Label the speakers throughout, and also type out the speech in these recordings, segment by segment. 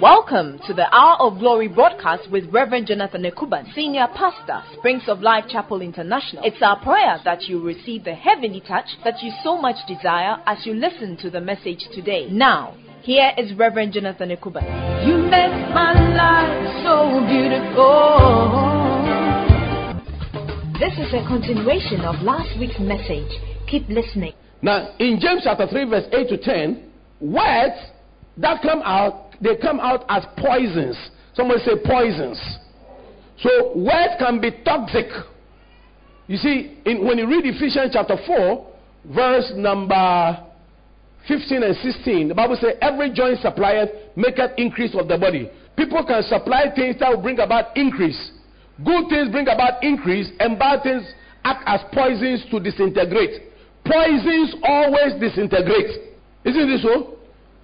Speaker 1: Welcome to the Hour of Glory broadcast with Reverend Jonathan Ekuban, Senior Pastor, Springs of Life Chapel International. It's our prayer that you receive the heavenly touch that you so much desire as you listen to the message today. Now, here is Reverend Jonathan Ekuban.
Speaker 2: You make my life so beautiful.
Speaker 1: This is a continuation of last week's message. Keep listening.
Speaker 3: Now, in James chapter 3, verse 8 to 10, words that come out, they come out as poisons. Somebody say poisons. So, words can be toxic. You see, in, when you read Ephesians chapter 4, verse number 15 and 16, the Bible says, Every joint supplieth maketh increase of the body. People can supply things that will bring about increase. Good things bring about increase, and bad things act as poisons to disintegrate. Poisons always disintegrate. Isn't this so?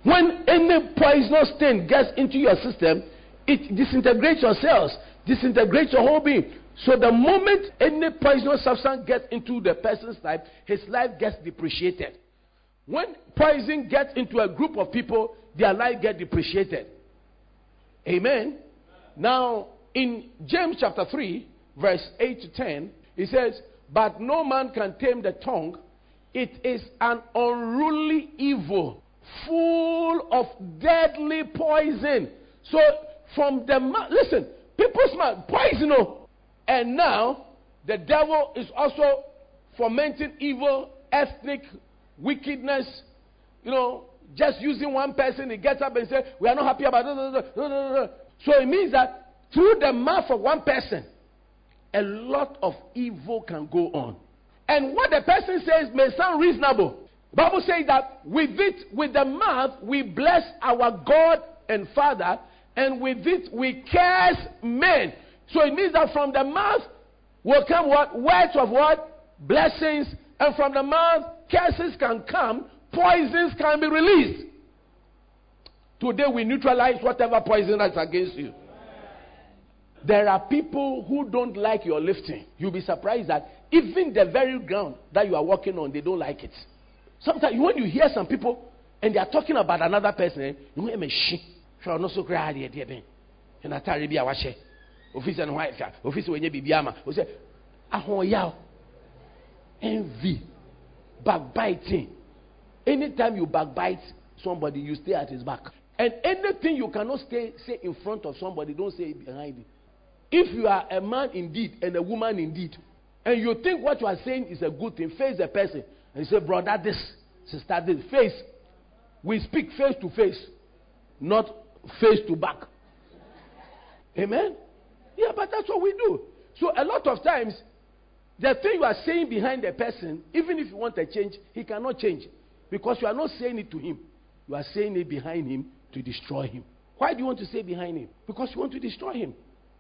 Speaker 3: When any poisonous thing gets into your system, it disintegrates your cells, disintegrates your whole being. So the moment any poisonous substance gets into the person's life, his life gets depreciated. When poison gets into a group of people, their life gets depreciated. Amen. Now, in James chapter 3, verse 8 to 10, he says, But no man can tame the tongue. It is an unruly evil, full of deadly poison. So, from the mouth, listen, people's mouth, poison. oh. And now, the devil is also fomenting evil, ethnic wickedness. You know, just using one person, he gets up and says, We are not happy about it. So it means that through the mouth of one person, a lot of evil can go on. And what the person says may sound reasonable. Bible says that with it, with the mouth, we bless our God and Father, and with it we curse men. So it means that from the mouth will come what? Words of what? Blessings. And from the mouth, curses can come, poisons can be released. Today we neutralize whatever poison that's against you. There are people who don't like your lifting. You'll be surprised that even the very ground that you are walking on, they don't like it. Sometimes when you hear some people and they are talking about another person, eh, you hear me she. Sure, no so cry dear dear ben. And I tell you, I wash Office and wife, office when you be biama. We say, Ahoyaw. Envy. Backbiting. Anytime you backbite somebody, you stay at his back. And anything you cannot stay, say in front of somebody, don't say it behind it. If you are a man indeed and a woman indeed, and you think what you are saying is a good thing, face the person and say, brother, this, sister, this. Face. We speak face to face, not face to back. Amen? Yeah, but that's what we do. So a lot of times, the thing you are saying behind the person, even if you want a change, he cannot change. Because you are not saying it to him. You are saying it behind him to destroy him. Why do you want to say behind him? Because you want to destroy him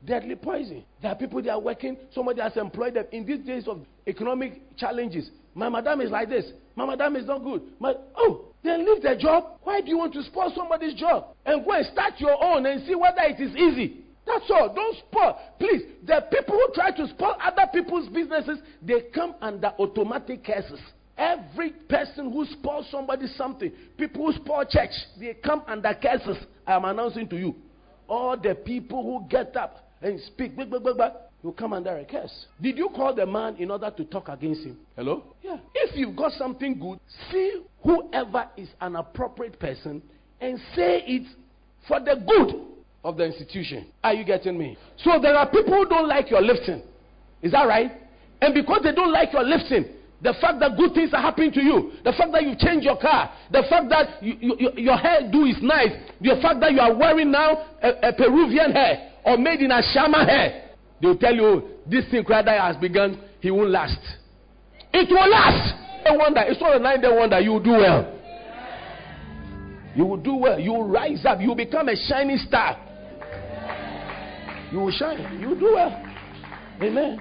Speaker 3: deadly poison. There are people that are working, somebody has employed them in these days of economic challenges. My madam is like this. My madam is not good. My, oh, then leave the job. Why do you want to spoil somebody's job? And go and start your own and see whether it is easy. That's all. Don't spoil. Please, the people who try to spoil other people's businesses, they come under automatic curses. Every person who spoils somebody something, people who spoil church, they come under curses. I am announcing to you. All the people who get up and speak, blah, blah, blah, blah, you come under a curse. Did you call the man in order to talk against him? Hello? Yeah. If you've got something good, see whoever is an appropriate person and say it for the good of the institution. Are you getting me? So there are people who don't like your lifting. Is that right? And because they don't like your lifting, the fact that good things are happening to you, the fact that you've changed your car, the fact that you, you, your hairdo is nice, the fact that you are wearing now a, a Peruvian hair, or made in a shama hair, they will tell you this thing that has begun, he won't last. It will last. No wonder. It's not a nine day wonder. You will do well. You will do well. You will rise up. You will become a shining star. You will shine. You will do well. Amen.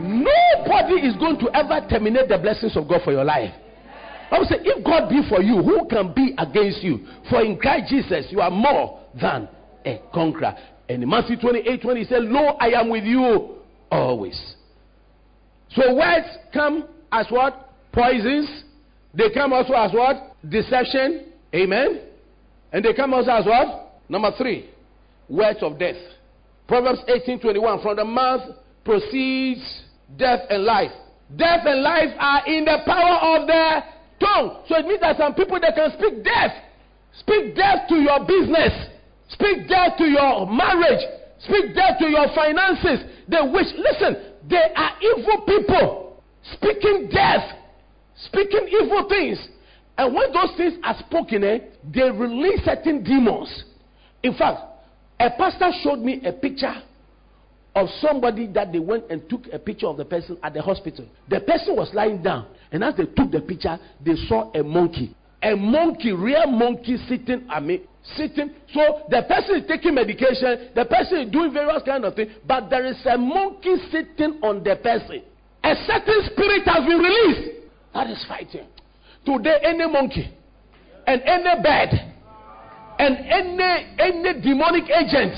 Speaker 3: Nobody is going to ever terminate the blessings of God for your life. I would say, if God be for you, who can be against you? For in Christ Jesus, you are more than a conqueror. And in Matthew 28 20, he said, Lo, I am with you always. So words come as what? Poisons. They come also as what? Deception. Amen. And they come also as what? Number three, words of death. Proverbs 18:21. From the mouth proceeds death and life. Death and life are in the power of the tongue. So it means that some people they can speak death. Speak death to your business. Speak death to your marriage. Speak death to your finances. They wish, listen, they are evil people speaking death, speaking evil things. And when those things are spoken, eh, they release certain demons. In fact, a pastor showed me a picture of somebody that they went and took a picture of the person at the hospital. The person was lying down, and as they took the picture, they saw a monkey. A monkey, real monkey sitting, I mean, sitting. So the person is taking medication, the person is doing various kind of things, but there is a monkey sitting on the person. A certain spirit has been released that is fighting. Today, any monkey and any bird and any any demonic agent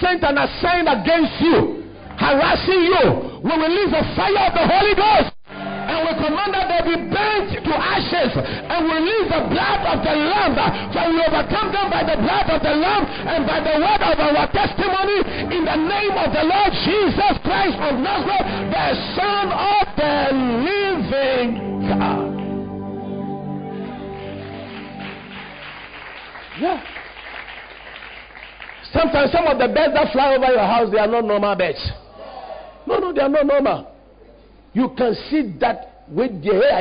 Speaker 3: sent and assigned against you, harassing you, We release the fire of the Holy Ghost. And we command that they be burnt to ashes and we release the blood of the Lamb. For we overcome them by the blood of the Lamb and by the word of our testimony in the name of the Lord Jesus Christ of Nazareth, the Son of the living God. Yeah. Sometimes some of the birds that fly over your house, they are not normal birds. No, no, they are not normal. You can see that with the hair.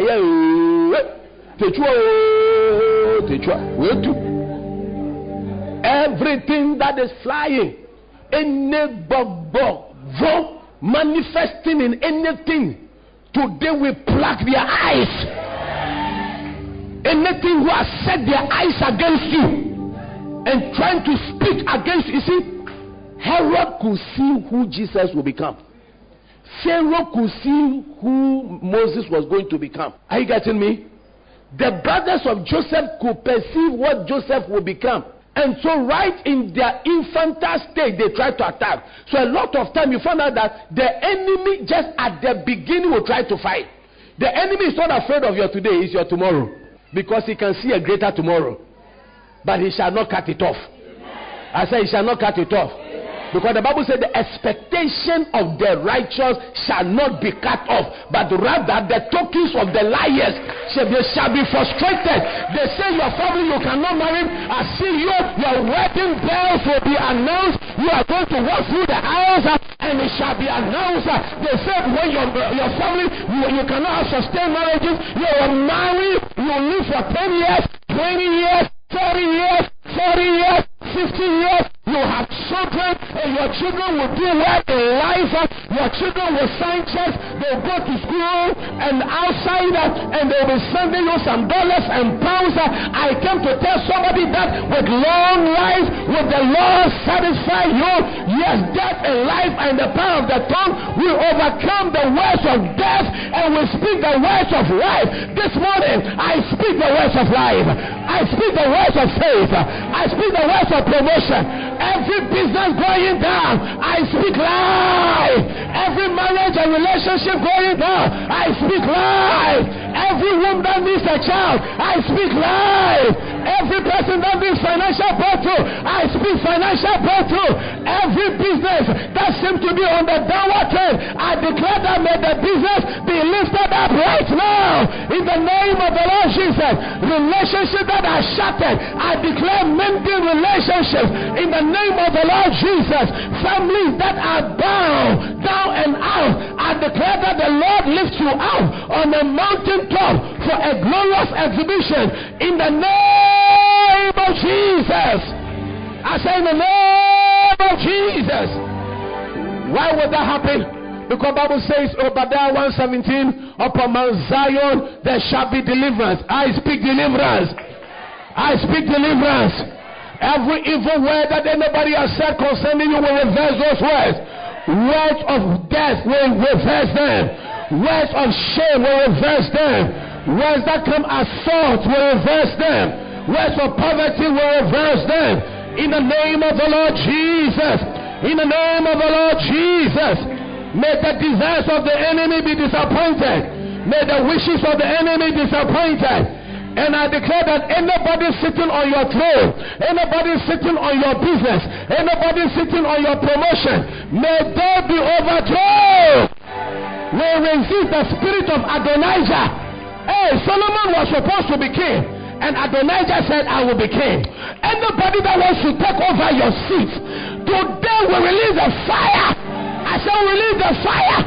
Speaker 3: Everything that is flying, any bug, bug, manifesting in anything, today we pluck their eyes. Anything who has set their eyes against you and trying to speak against you see, Herod could see who Jesus will become. Pharaoh could see who Moses was going to become. Are you getting me? The brothers of Joseph could perceive what Joseph will become. And so, right in their infantile state, they try to attack. So, a lot of time you find out that the enemy, just at the beginning, will try to fight. The enemy is not afraid of your today, it's your tomorrow. Because he can see a greater tomorrow. But he shall not cut it off. I say, he shall not cut it off. Because the Bible said the expectation of the righteous shall not be cut off, but rather the tokens of the liars shall be, shall be frustrated. They say your family you cannot marry. I see you, your wedding bells will be announced. You are going to walk through the house uh, and it shall be announced. Uh, they said when your, your family you, you cannot sustain marriages, you will marry, you live for 10 years, 20 years, 30 years, 40 years, 50 years, you have children, and your children will do well in life. Your children will sign checks, they'll go to school, and outside, and they'll be sending you some dollars and pounds. I came to tell somebody that with long life, with the Lord satisfy you, yes, death and life and the power of the tongue will overcome the words of death, and will speak the words of life. This morning, I speak the words of life. I speak the words of faith. I speak the words of promotion. Every business going down, I speak life. Every marriage and relationship going down, I speak life. Every womb that needs a child, I speak life. Every person that needs financial breakthrough, I speak financial breakthrough. Every business that seems to be on the downward trend, I declare that may the business be lifted up right now in the name of the Lord Jesus. Relationships that are shattered, I declare mending relationships in the name of the Lord Jesus. Families that are bound down and out, I declare that the Lord lifts you out on the mountain top for a glorious exhibition in the name of Jesus. I say in the name of Jesus. Why would that happen? Because Bible says Obadiah 117, upon Mount Zion there shall be deliverance. I speak deliverance. I speak deliverance. Every evil word that anybody has said concerning you will reverse those words. Words of death will reverse them. Words of shame will reverse them. Words that come as thoughts will reverse them. Words of poverty will reverse them. In the name of the Lord Jesus. In the name of the Lord Jesus. May the desires of the enemy be disappointed. May the wishes of the enemy be disappointed. And I declare that anybody sitting on your throne, anybody sitting on your business, anybody sitting on your promotion, may they be overthrown. We resist the spirit of Adonijah. Hey, Solomon was supposed to be king. And Adonijah said, I will be king. Anybody that wants to take over your seat, today we release a fire. I shall release the fire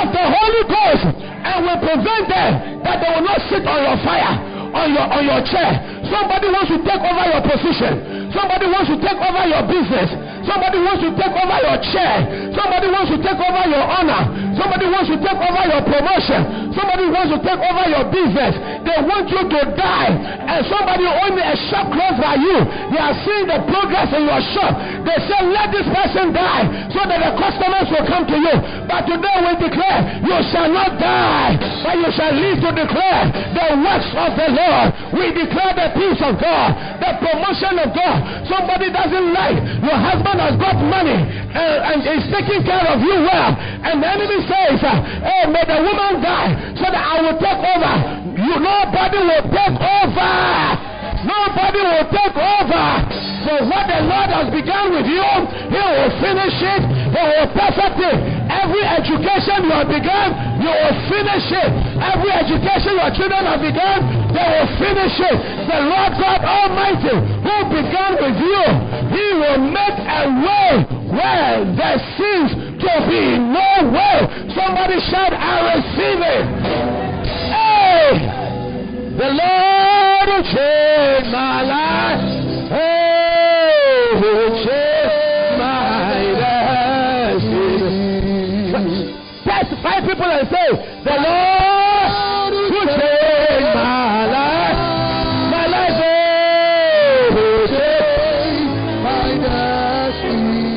Speaker 3: of the Holy Ghost and will prevent them that they will not sit on your fire on your on your chair. Somebody wants to take over your position. Somebody wants to take over your business. Somebody wants to take over your chair. Somebody wants to take over your honor. Somebody wants to take over your promotion. Somebody wants to take over your business. They want you to die. And somebody only a shop close by you. They are seeing the progress in your shop. They say, let this person die so that the customers will come to you. But today we declare, you shall not die, but you shall live to declare the works of the Lord. We declare the peace of God, the promotion of God. Somebody doesn't like your husband has got money and, and is taking care of you well. And the enemy says, uh, Hey, may the woman die so that I will take over. You nobody will take over. Nobody will take over. So what the Lord has begun with you, He will finish it. He will perfect it. Every education you have begun, you will finish it. Every education your children have begun, they will finish it. The Lord God Almighty, who began with you, He will make a way where there seems to be no way. Somebody shout, I receive it. Hey! The Lord will change my life. Hey, He will change my destiny. Test five people and say, The Lord will change my life. My life oh, change my destiny.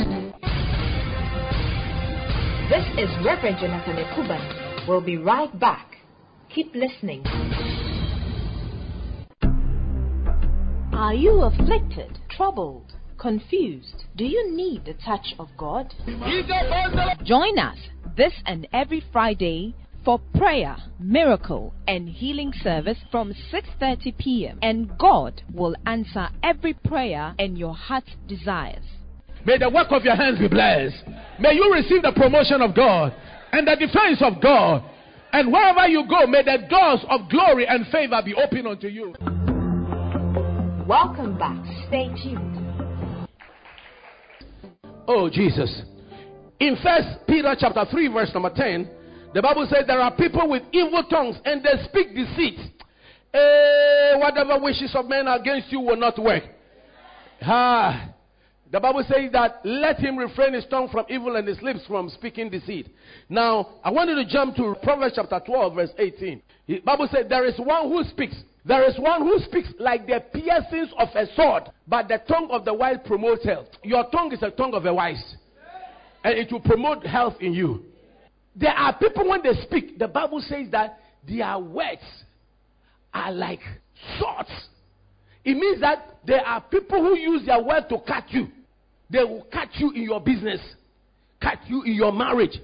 Speaker 1: This is Reverend Jonathan Ekuban. We'll be right back. Keep listening. Are you afflicted, troubled, confused? Do you need the touch of God? Join us this and every Friday for prayer, miracle, and healing service from 6:30 p.m. and God will answer every prayer and your heart's desires.
Speaker 3: May the work of your hands be blessed. May you receive the promotion of God and the defense of God. And wherever you go, may the doors of glory and favor be open unto you.
Speaker 1: Welcome back. Stay tuned.
Speaker 3: Oh, Jesus. In First Peter chapter 3, verse number 10, the Bible says there are people with evil tongues and they speak deceit. Eh, whatever wishes of men against you will not work. Ah. The Bible says that let him refrain his tongue from evil and his lips from speaking deceit. Now, I want you to jump to Proverbs chapter 12, verse 18. The Bible says there is one who speaks. There is one who speaks like the piercings of a sword, but the tongue of the wise promotes health. Your tongue is a tongue of a wise, and it will promote health in you. There are people when they speak, the Bible says that their words are like swords. It means that there are people who use their word to cut you. They will cut you in your business, cut you in your marriage,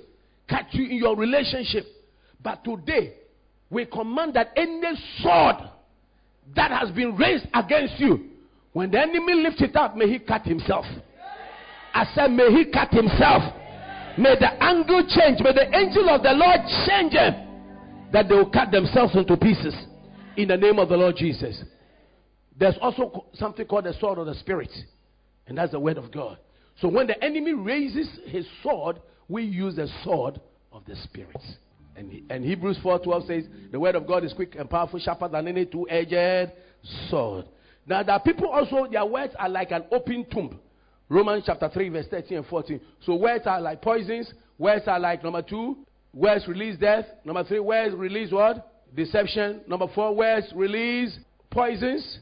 Speaker 3: cut you in your relationship. But today, we command that any sword that has been raised against you, when the enemy lifts it up, may he cut himself. I said, may he cut himself. May the angle change. May the angel of the Lord change them. That they will cut themselves into pieces. In the name of the Lord Jesus. There's also something called the sword of the Spirit. And that's the word of God. So when the enemy raises his sword, we use the sword of the Spirit. And, and Hebrews 4.12 says, the word of God is quick and powerful, sharper than any two-edged sword. Now there are people also, their words are like an open tomb. Romans chapter 3, verse 13 and 14. So words are like poisons. Words are like number two, words release death. Number three, words release what? Deception. Number four, words release poisons.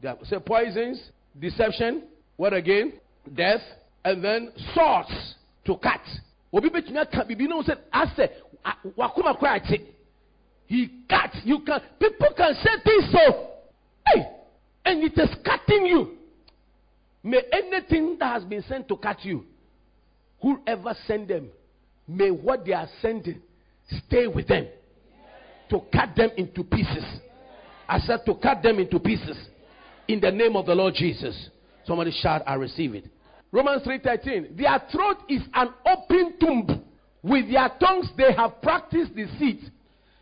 Speaker 3: They say poisons, deception. What again? Death. And then swords to cut. Obi aka na ase wakoma kora ate. He cut. You can people can say things so. Hey, and it is cutting you. May anything that has been sent to cut you, whoever send them, may what they are sending stay with them to cut them into pieces. I said to cut them into pieces in the name of the Lord Jesus. Somebody shout, I receive it. Romans 3:13. Their throat is an open tomb. With their tongues they have practiced deceit.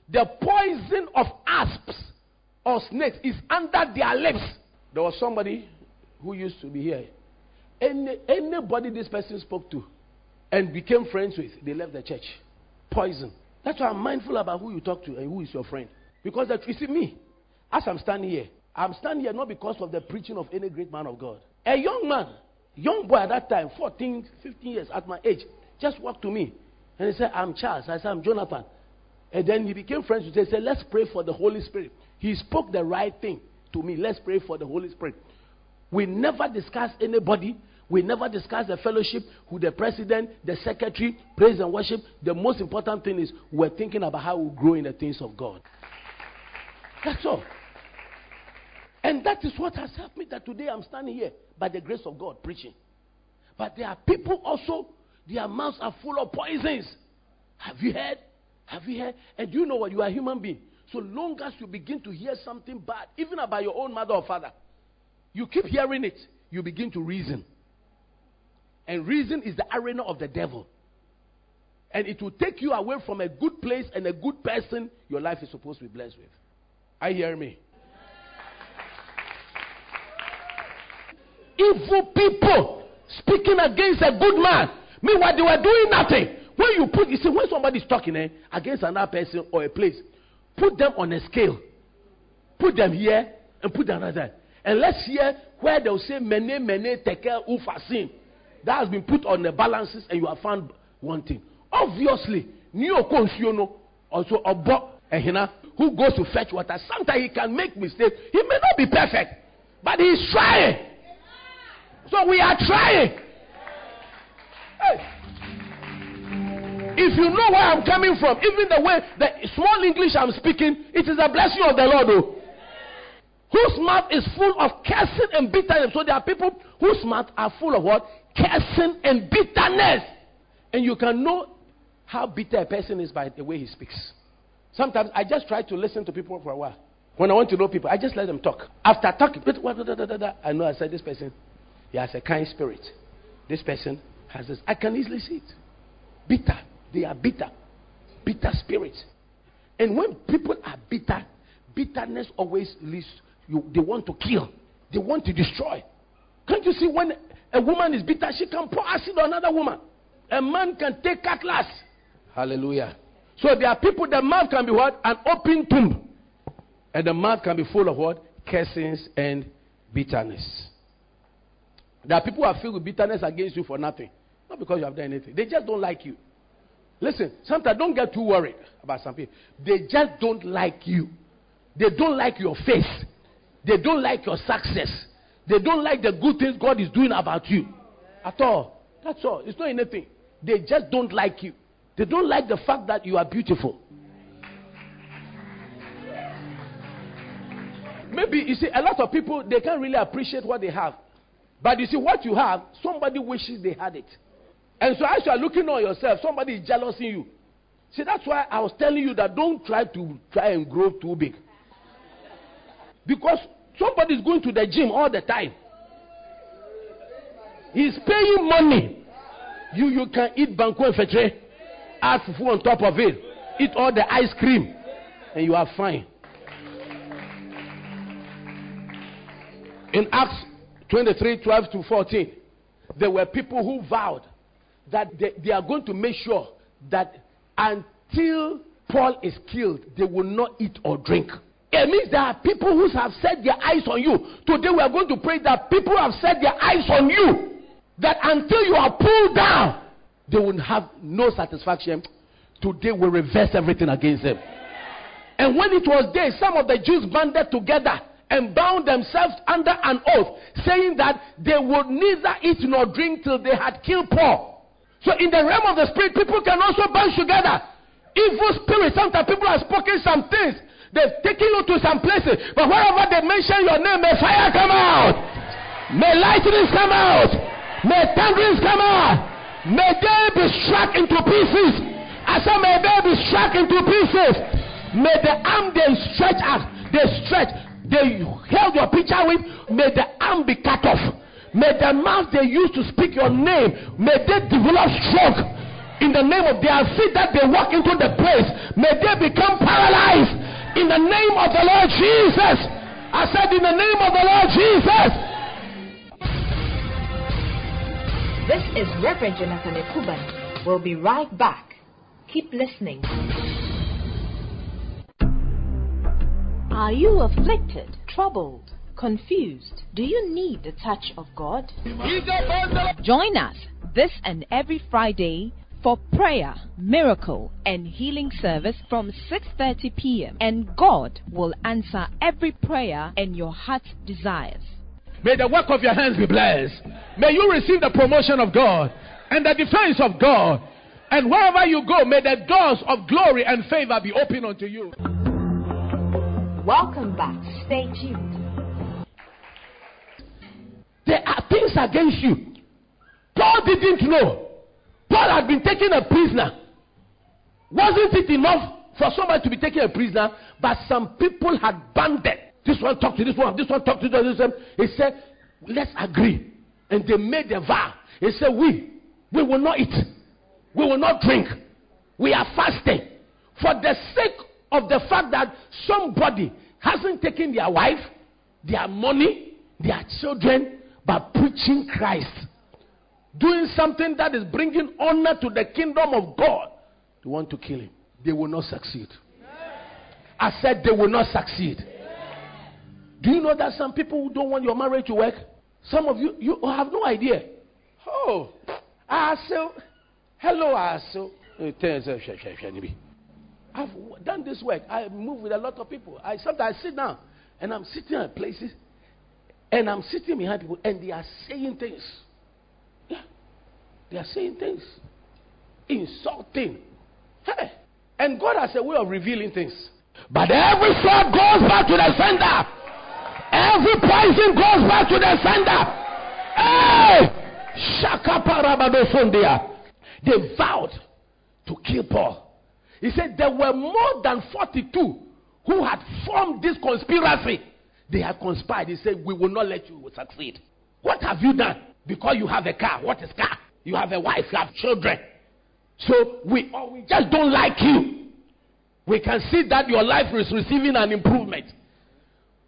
Speaker 3: The poison of asps or snakes is under their lips. There was somebody who used to be here. Any, anybody this person spoke to and became friends with, they left the church. Poison. That's why I'm mindful about who you talk to and who is your friend. Because that, you see, me, as I'm standing here, I'm standing here not because of the preaching of any great man of God. A young man, young boy at that time, 14, 15 years at my age, just walked to me and he said, I'm Charles. I said, I'm Jonathan. And then he became friends with me. He said, Let's pray for the Holy Spirit. He spoke the right thing to me. Let's pray for the Holy Spirit. We never discuss anybody. We never discuss the fellowship with the president, the secretary, praise and worship. The most important thing is we're thinking about how we grow in the things of God. That's all. And that is what has helped me that today I'm standing here by the grace of God preaching. But there are people also, their mouths are full of poisons. Have you heard? Have you heard? And you know what? You are a human being. So long as you begin to hear something bad, even about your own mother or father, you keep hearing it, you begin to reason. And reason is the arena of the devil. And it will take you away from a good place and a good person your life is supposed to be blessed with. I hear me? Evil people speaking against a good man. Meanwhile, they were doing nothing. When you put, you see, when somebody's talking eh, against another person or a place, put them on a scale. Put them here and put them there. And let's hear where they'll say, Mene, Mene, Tekel, Ufasim. That has been put on the balances and you have found one thing. Obviously, Neo Konsiono, also Obo Ehina, who goes to fetch water, sometimes he can make mistakes. He may not be perfect, but he's trying. So we are trying. If you know where I'm coming from, even the way the small English I'm speaking, it is a blessing of the Lord. Though, whose mouth is full of cursing and bitterness. So there are people whose mouth are full of what? Cursing and bitterness. And you can know how bitter a person is by the way he speaks. Sometimes I just try to listen to people for a while. When I want to know people, I just let them talk. After talking, I know I said this person, he has a kind spirit. This person has this. I can easily see it. Bitter. They are bitter. Bitter spirits. And when people are bitter, bitterness always leads you, they want to kill, they want to destroy. Can't you see when a woman is bitter, she can pour acid on another woman? A man can take cutlass. Hallelujah. So there are people, the mouth can be what? An open tomb. And the mouth can be full of what? Cursings and bitterness. There are people who are filled with bitterness against you for nothing. Not because you have done anything. They just don't like you. Listen, sometimes don't get too worried about some people. They just don't like you. They don't like your face. They don't like your success. They don't like the good things God is doing about you. At all. That's all. It's not anything. They just don't like you. They don't like the fact that you are beautiful. Maybe, you see, a lot of people, they can't really appreciate what they have. But you see, what you have, somebody wishes they had it. And so as you are looking on yourself, somebody is jealous jealousing you. See, that's why I was telling you that don't try to try and grow too big. Because somebody is going to the gym all the time. He's paying money. You you can eat banku and fetre, add fufu on top of it, eat all the ice cream, and you are fine. In Acts 23, 12 to 14, there were people who vowed that they, they are going to make sure that until Paul is killed, they will not eat or drink. It means there are people who have set their eyes on you. Today we are going to pray that people have set their eyes on you. That until you are pulled down, they will have no satisfaction. Today we reverse everything against them. And when it was day, some of the Jews banded together and bound themselves under an oath, saying that they would neither eat nor drink till they had killed Paul. So in the realm of the spirit, people can also band together. Evil spirits, sometimes people have spoken some things. They've taken you to some places. But wherever they mention your name, may fire come out. May lightnings come out. May thunderings come out. May they be struck into pieces. I said, may they be struck into pieces. May the arm they stretch out, they stretch, they held your picture with, may the arm be cut off. May the mouth they use to speak your name, may they develop stroke. In the name of their feet that they walk into the place, may they become paralyzed. In the name of the Lord Jesus. I said, in the name of the Lord Jesus.
Speaker 1: This is Reverend Jonathan Ekuban. We'll be right back. Keep listening. Are you afflicted, troubled, confused? Do you need the touch of God? Join us this and every Friday for prayer, miracle, and healing service from 6:30 p.m. and God will answer every prayer and your heart's desires.
Speaker 3: May the work of your hands be blessed. May you receive the promotion of God and the defense of God. And wherever you go, may the doors of glory and favor be open unto you.
Speaker 1: Welcome back. Stay tuned.
Speaker 3: There are things against you. Paul didn't know. Paul had been taken a prisoner. Wasn't it enough for somebody to be taken a prisoner? But some people had banded. This one talked to this one, this one talked to this one. He said, Let's agree. And they made a vow. He said, We we will not eat. We will not drink. We are fasting. For the sake of the fact that somebody hasn't taken their wife, their money, their children, but preaching Christ. Doing something that is bringing honor to the kingdom of God. They want to kill him. They will not succeed. I said they will not succeed. Do you know that some people who don't want your marriage to work? Some of you, you have no idea. Oh, Aso. Hello, Aso. Eh, eh, I've done this work. I move with a lot of people. I sometimes sit down and I'm sitting at places and I'm sitting behind people and they are saying things. Yeah. They are saying things. Insulting. Hey. And God has a way of revealing things. But every sword goes back to the sender. Every poison goes back to the sender. Hey! They vowed to kill Paul. He said there were more than 42 who had formed this conspiracy. They have conspired. He said, We will not let you succeed. What have you done? Because you have a car. What is car? You have a wife, you have children. So we, oh, we just don't like you. We can see that your life is receiving an improvement.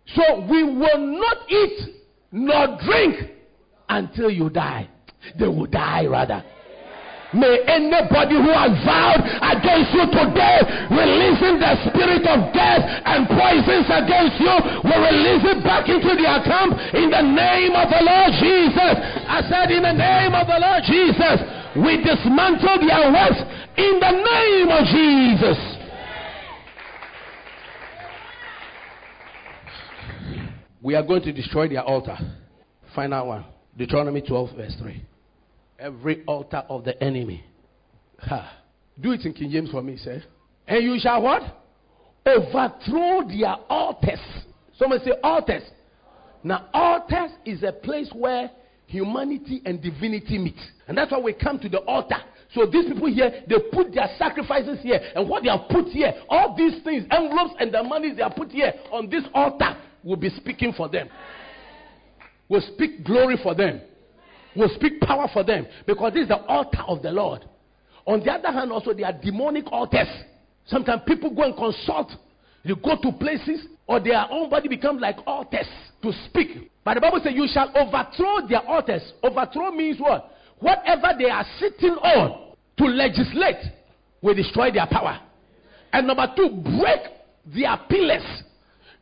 Speaker 3: So we will not eat nor drink until you die they will die rather. May anybody who has vowed against you today, releasing the spirit of death and poisons against you, will release it back into their camp in the name of the Lord Jesus. I said, in the name of the Lord Jesus, we dismantle their works in the name of Jesus. We are going to destroy their altar. Final one. Deuteronomy 12, verse 3 every altar of the enemy. Ha. Do it in King James for me, sir. And you shall what? Overthrow their altars. Someone say altars. Now, altars is a place where humanity and divinity meet. And that's why we come to the altar. So these people here, they put their sacrifices here. And what they have put here, all these things, envelopes and the money they have put here on this altar will be speaking for them. Will speak glory for them will speak power for them because this is the altar of the Lord. On the other hand, also, there are demonic altars. Sometimes people go and consult. You go to places, or their own body becomes like altars to speak. But the Bible says, You shall overthrow their altars. Overthrow means what? Whatever they are sitting on to legislate will destroy their power. And number two, break their pillars.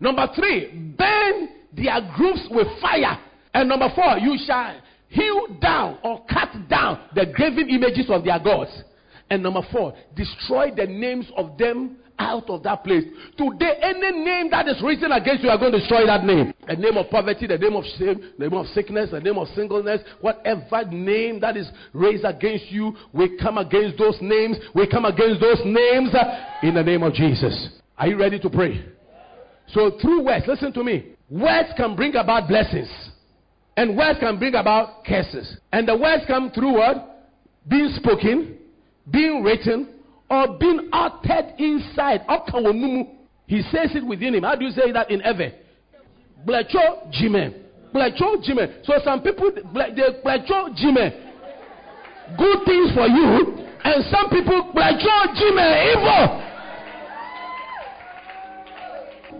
Speaker 3: Number three, burn their groups with fire. And number four, you shall hew down or cut down the graven images of their gods. And number four, destroy the names of them out of that place. Today, any name that is written against you, are going to destroy that name. The name of poverty, the name of shame, the name of sickness, the name of singleness, whatever name that is raised against you, we come against those names. We come against those names uh, in the name of Jesus. Are you ready to pray? So, through words, listen to me. Words can bring about blessings. And words can bring about curses. And the words come through what? Being spoken, being written, or being uttered inside. He says it within him. How do you say that in Ewe? Blecho Jime. Blecho Jime. So some people, they Blecho Jime. Good things for you. And some people, Blecho Jime. Evil.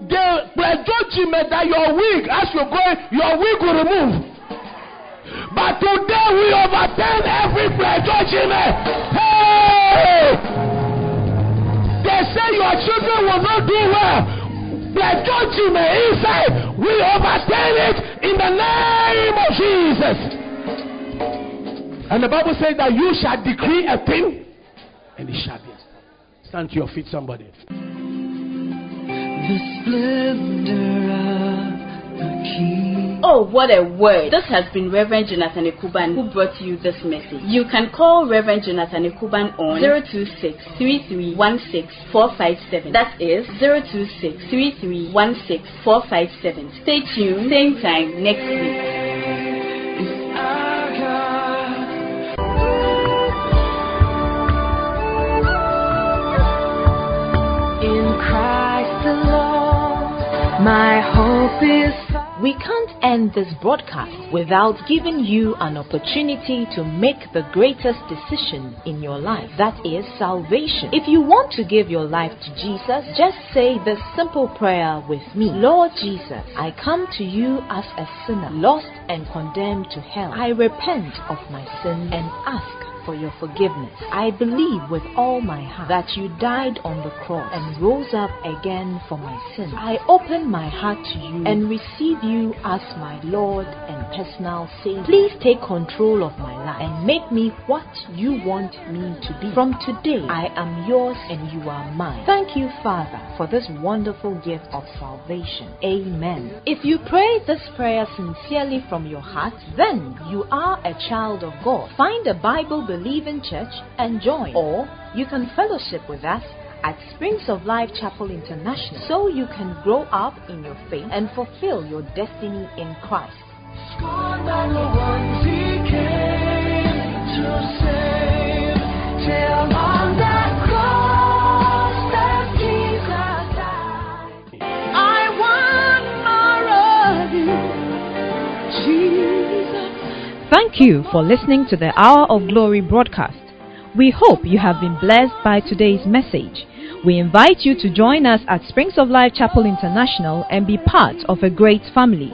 Speaker 3: They Blecho Jime that your wig, as you're going, your wig will remove. But today we overturn every Jime. Hey! They say your children will not do well. Like judgment inside, we overturn it in the name of Jesus. And the Bible says that you shall decree a thing, and it shall be. Stand to your feet, somebody.
Speaker 1: Oh, what a word. This has been Reverend Jonathan Ekuban who brought you this message. You can call Reverend Jonathan Ekuban on 026 That is 026 Stay tuned, same time next week.
Speaker 2: My hope is
Speaker 1: we can't end this broadcast without giving you an opportunity to make the greatest decision in your life that is salvation. If you want to give your life to Jesus, just say this simple prayer with me Lord Jesus, I come to you as a sinner, lost and condemned to hell. I repent of my sin and ask for your forgiveness. I believe with all my heart that you died on the cross and rose up again for my sins. I open my heart to you and receive you as my Lord and personal Savior. Please take control of my life and make me what you want me to be. From today, I am yours and you are mine. Thank you, Father, for this wonderful gift of salvation. Amen. If you pray this prayer sincerely from your heart, then you are a child of God. Find a Bible believing church and join. Or you can fellowship with us at Springs of Life Chapel International so you can grow up in your faith and fulfill your destiny in Christ. Thank you for listening to the Hour of Glory broadcast. We hope you have been blessed by today's message. We invite you to join us at Springs of Life Chapel International and be part of a great family.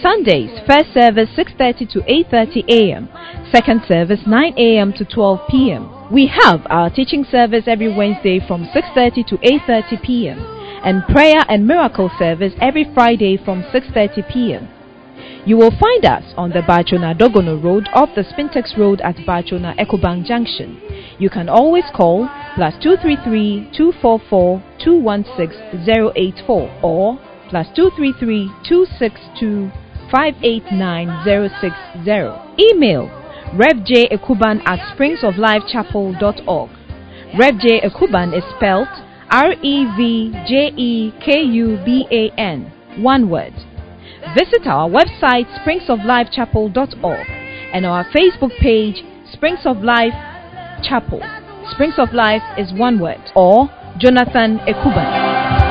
Speaker 1: Sundays, first service 6:30 to 8:30 a.m., second service 9 a.m. to 12 p.m. We have our teaching service every Wednesday from 6:30 to 8:30 p.m. and prayer and miracle service every Friday from 6:30 p.m. You will find us on the Bachona Dogono Road off the Spintex Road at Bachona Ecobank Junction. You can always call plus 233 244 216 084 or plus 233 262 589060. Email revjekuban at springsoflifechapel.org. Rev J. Ekuban is spelled R E V J E K U B A N. One word. Visit our website springsoflifechapel.org and our Facebook page Springs of Life Chapel. Springs of Life is one word or Jonathan Ekuban.